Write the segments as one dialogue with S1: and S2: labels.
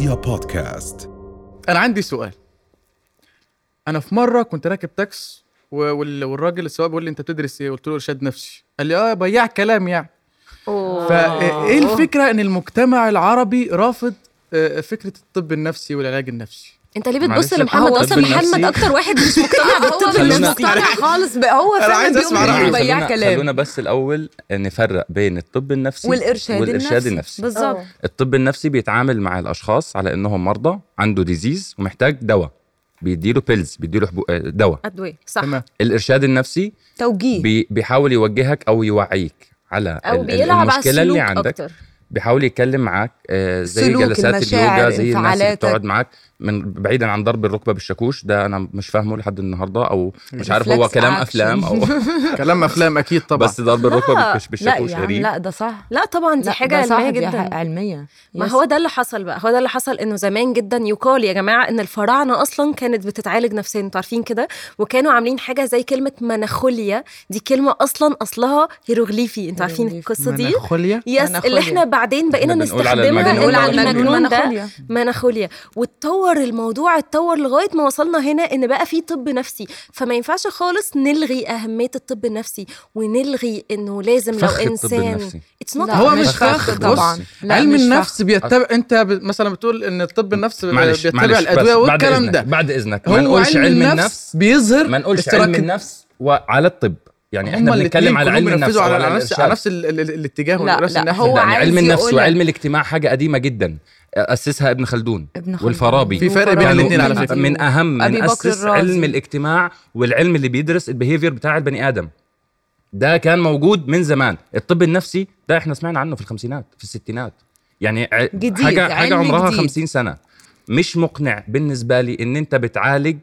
S1: رؤيا بودكاست.
S2: أنا عندي سؤال. أنا في مرة كنت راكب تاكس والراجل السواق بيقول لي أنت بتدرس إيه؟ قلت له أرشاد نفسي. قال لي آه بياع كلام يعني. فإيه الفكرة؟ إن المجتمع العربي رافض آه، فكرة الطب النفسي والعلاج النفسي.
S3: انت ليه بتبص لمحمد
S2: أصلا؟
S3: محمد أكتر واحد مش مقتنع بالطب النفسي
S4: مقتنع خالص هو فعلا. إنه بياع
S5: خلونا,
S4: كلام.
S5: خلونا بس الأول نفرق بين الطب النفسي
S4: والإرشاد,
S5: والإرشاد
S4: النفسي,
S5: النفسي.
S4: بالظبط.
S5: الطب النفسي بيتعامل مع الأشخاص على إنهم مرضى عنده disease ومحتاج دواء. بيديله pills بيديله حبو... آه، دواء.
S3: أدوية. صح.
S2: تمام.
S5: الإرشاد النفسي
S4: توجيه.
S5: بي... بيحاول يوجهك أو يوعيك على ال- ال-
S3: بيلعب على
S5: المشكلة
S3: السلوك
S5: اللي عندك.
S3: أكتر.
S5: بيحاول يتكلم معاك آه، زي
S4: سلوك،
S5: جلسات اليوجا زي الناس اللي. بتقعد معاك من بعيدا عن ضرب الركبة بالشاكوش ده أنا مش فاهمه لحد النهارده أو مش عارف هو كلام
S4: action.
S5: أفلام أو
S2: كلام أفلام أكيد طبعا
S5: بس ضرب
S4: الركبة
S5: بالشاكوش
S4: عم
S5: غريب
S4: لا ده صح
S3: لا طبعا دي حاجة
S4: علمية
S3: جدا
S4: علمية
S3: ما. هو ده اللي حصل بقى هو ده اللي حصل إنه زمان جدا يقال يا جماعة إن الفراعنة أصلا كانت بتتعالج نفسيا أنتوا عارفين كده وكانوا عاملين حاجة زي كلمة مناخوليا دي كلمة أصلا أصلها هيروغليفي أنتوا عارفين. القصة دي
S2: مناخوليا
S3: يس. اللي إحنا بعدين بقينا نستخدمها
S4: بنقول
S5: ده
S4: على المجنون
S3: ده
S4: مناخوليا.
S3: واتطور الموضوع اتطور لغاية ما وصلنا هنا إن بقى في طب نفسي. فما ينفعش خالص نلغي أهمية الطب النفسي ونلغي إنه لازم لو انسان
S5: النفسي.
S2: هو
S4: مش فخ
S2: فخ
S4: طبعاً.
S2: بص
S4: لا،
S2: علم
S4: مش
S2: النفس بيتبع أنت ب- مثلا بتقول إن الطب النفس
S5: معلش
S2: بيتبع
S5: معلش الأدوية
S2: والكلام
S5: إذنك
S2: ده.
S5: بعد إذنك. ما
S2: هو
S5: نقولش علم النفس
S2: بيظهر
S5: ما نقولش علم النفس وعلى الطب. يعني
S2: إحنا
S5: بنتكلم على علم النفس على
S2: على نفس. على نفس ال- ال- الاتجاه
S4: لا،
S2: ونفس
S4: لا،. هو
S5: يعني علم النفس وعلم الاجتماع حاجة قديمة جدا أسسها ابن خلدون
S4: ابن خلدون.
S5: والفارابي
S2: في فرق بين الاثنين على
S5: من-
S2: فكرة
S5: من
S4: أهم
S5: من
S4: أسس.
S5: علم الاجتماع والعلم اللي بيدرس البيهيفير بتاع البني آدم ده كان موجود من زمان الطب النفسي ده إحنا سمعنا عنه في الخمسينات في الستينات يعني
S4: جديد،
S5: حاجة حاجة
S4: علم
S5: عمرها
S4: جديد.
S5: 50 سنة مش مقنع بالنسبة لي إن أنت بتعالج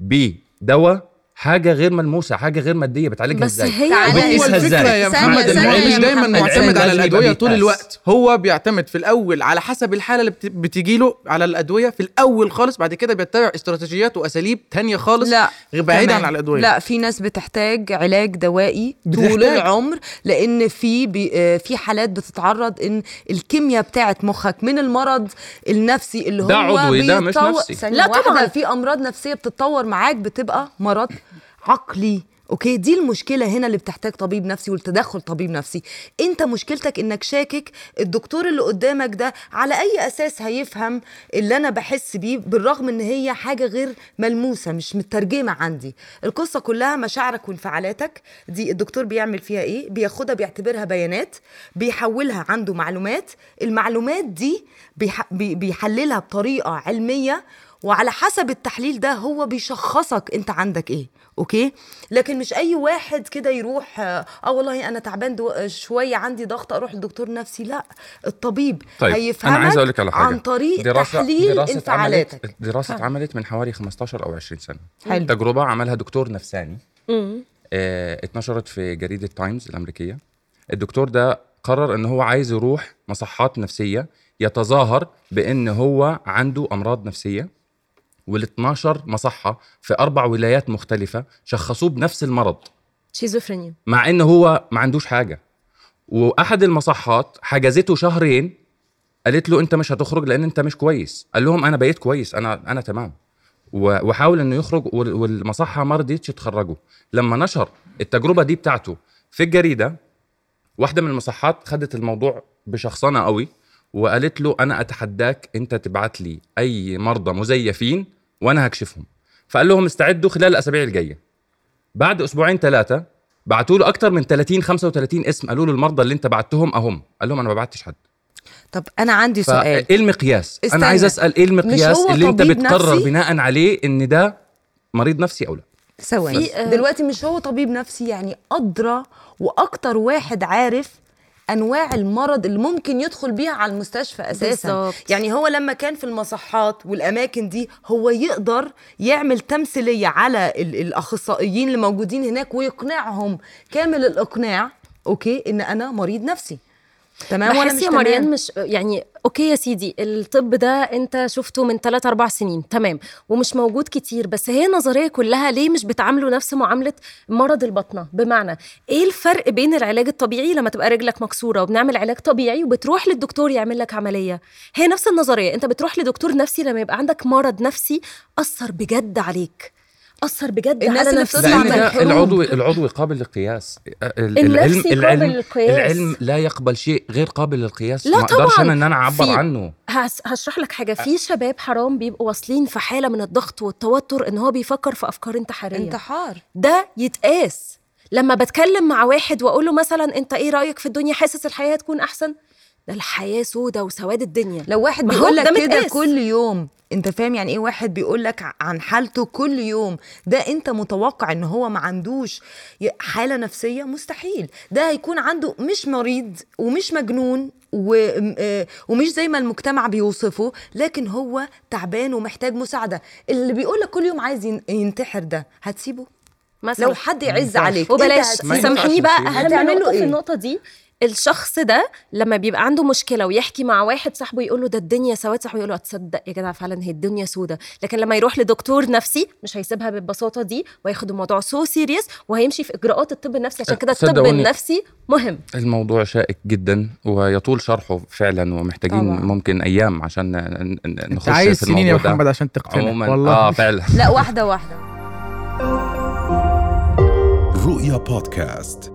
S5: بدواء حاجة غير ملموسة حاجة غير مادية بتعالجها
S3: بس
S5: إزاي
S3: هي
S4: تعالى.
S2: هو
S5: وبتقيسها
S2: الفكرة
S5: إزاي
S2: يا محمد هو
S4: يا
S2: مش دايما. معتمد
S5: العلم
S2: على الأدوية طول. الوقت هو بيعتمد في الأول على حسب الحالة اللي بت- بتجيله على الأدوية في الأول خالص بعد كده بيتبع استراتيجيات وأساليب تانية خالص
S4: لا
S2: بعيدا. عن الأدوية
S4: لا في ناس بتحتاج علاج دوائي طول. العمر لأن في بي آه، في حالات بتتعرض إن الكيمياء بتاعت مخك من المرض النفسي اللي
S5: ده
S4: هو
S5: عضوي، ده مش
S4: بيتطور-
S5: نفسي.
S3: لا طبعاً.
S4: في أمراض نفسية بتتطور معاك بتبقى مرض عقلي. okay؟ دي المشكلة هنا اللي بتحتاج طبيب نفسي والتدخل طبيب نفسي. أنت مشكلتك إنك شاكك الدكتور اللي قدامك ده على أي أساس هيفهم اللي أنا بحس بيه بالرغم إن هي حاجة غير ملموسة مش مترجمة عندي. القصة كلها مشاعرك وانفعالاتك. دي الدكتور بيعمل فيها إيه؟ بياخدها بيعتبرها بيانات بيحولها عنده معلومات. المعلومات دي بيح... بي- بيحللها بطريقة علمية وعلى حسب التحليل ده هو بيشخصك انت عندك إيه okay؟ لكن مش أي واحد كده يروح آه, آه، والله أنا تعبان شوية عندي ضغط أروح لدكتور نفسي لا الطبيب
S5: طيب.
S4: هيفهمك
S5: أنا عايز أقولك على حاجة.
S4: عن طريق دراسة تحليل
S5: دراسة
S4: انفعالاتك.
S5: عملت دراسه اتعملت من حوالي 15 أو 20 سنة.
S4: حلو.
S5: تجربة عملها دكتور نفساني.
S3: امم
S5: آه اتنشرت في جريدة تايمز الأمريكية. الدكتور ده قرر إن هو عايز يروح مصحات نفسية يتظاهر بإن هو عنده أمراض نفسية. وال12 مصحة في أربع ولايات مختلفة شخصوه بنفس المرض.
S3: شيزوفرينيا.
S5: مع إن هو ما عندوش حاجة. وأحد المصحات حجزته شهرين قالت له أنت مش هتخرج لأن أنت مش كويس. قال لهم أنا بقيت كويس أنا أنا تمام. وحاول إنه يخرج والمصحة ما رضيتش تخرجه. لما نشر التجربة دي بتاعته في الجريدة واحدة من المصحات خدت الموضوع بشخصنة قوي وقالت له أنا أتحداك أنت تبعت لي أي مرضى مزيفين وأنا هكشفهم. فقال لهم استعدوا خلال الأسابيع الجاية. بعد أسبوعين ثلاثة بعتوا له أكتر من 30 35 اسم قالوا له المرضى اللي أنت بعتهم أهم. قال لهم أنا ما بعتش حد.
S4: طب أنا عندي سؤال.
S5: فايه المقياس؟
S4: استنى.
S5: أنا عايز أسأل إيه المقياس اللي
S4: أنت
S5: بتقرر
S4: نفسي؟
S5: بناء عليه إن ده مريض نفسي أو لا؟
S4: ثواني.
S3: آه،
S4: دلوقتي مش هو طبيب نفسي يعني أدرى وأكتر واحد عارف أنواع المرض اللي ممكن يدخل بيها على المستشفى أساسا
S3: بالظبط.
S4: يعني هو لما كان في المصحات والأماكن دي هو يقدر يعمل تمثيلية على ال- الأخصائيين اللي موجودين هناك ويقنعهم كامل الإقناع okay إن أنا مريض نفسي تمام؟
S3: بحس
S4: مش
S3: يا مريان مش يعني okay يا سيدي الطب ده أنت شفته من 3 4 سنين تمام ومش موجود كتير بس هي النظريه كلها ليه مش بتعاملوا نفس معاملة مرض البطنة؟ بمعنى إيه الفرق بين العلاج الطبيعي لما تبقى رجلك مكسورة وبنعمل علاج طبيعي وبتروح للدكتور يعمل لك عملية؟ هي نفس النظرية أنت بتروح لدكتور نفسي لما يبقى عندك مرض نفسي أثر بجد عليك. اثر بجد
S4: الناس
S3: على
S4: الحروب.
S5: العضوي العضوي قابل للقياس. ال-
S3: النفسي قابل
S5: العلم
S3: للقياس.
S5: العلم لا يقبل شيء غير قابل للقياس.
S3: لا
S5: ما أقدرش
S3: طبعاً.
S5: أنا إن أنا أعبر
S3: في-
S5: عنه.
S3: هشرح لك حاجة. في شباب حرام بيبقوا واصلين في حالة من الضغط والتوتر إن هو بيفكر في أفكار انتحارية.
S4: انتحار.
S3: ده يتقاس. لما بتكلم مع واحد واقول له مثلا أنت إيه رأيك في الدنيا؟ حاسس الحياة هتكون أحسن؟ ده الحياة سودة وسواد الدنيا.
S4: لو واحد بيقول لك
S3: ده
S4: كده. كل يوم أنت فاهم يعني إيه واحد بيقول لك عن حالته كل يوم؟ ده أنت متوقع إن هو ما عندوش حالة نفسية؟ مستحيل. ده هيكون عنده مش مريض ومش مجنون و... آه، ومش زي ما المجتمع بيوصفه لكن هو تعبان ومحتاج مساعدة. اللي بيقول لك كل يوم عايز ين- ينتحر ده هتسيبه؟
S3: مثلا.
S4: لو حد يعز. عليك.
S3: وبلاش. سامحني بقى
S4: هتعمل له إيه؟
S3: في النقطة دي الشخص ده لما بيبقى عنده مشكلة ويحكي مع واحد صاحبه يقول له ده الدنيا سواد صاحبه يقول له تصدق يا جدع فعلا هي الدنيا سودة. لكن لما يروح لدكتور نفسي مش هيسيبها بالبساطة دي وياخد الموضوع so serious وهيمشي في إجراءات الطب النفسي عشان كده الطب. النفسي مهم.
S5: الموضوع شائك جدا ويطول شرحه فعلا ومحتاجين
S4: طبعاً.
S5: ممكن أيام عشان ن- ن-
S2: أنت
S5: نخش
S2: عايز
S5: في
S2: سنين يا
S5: الموضوع
S2: محمد عشان تقتنع. والله.
S5: آه فعلا.
S4: لا واحدة واحدة.
S1: رؤيا بودكاست.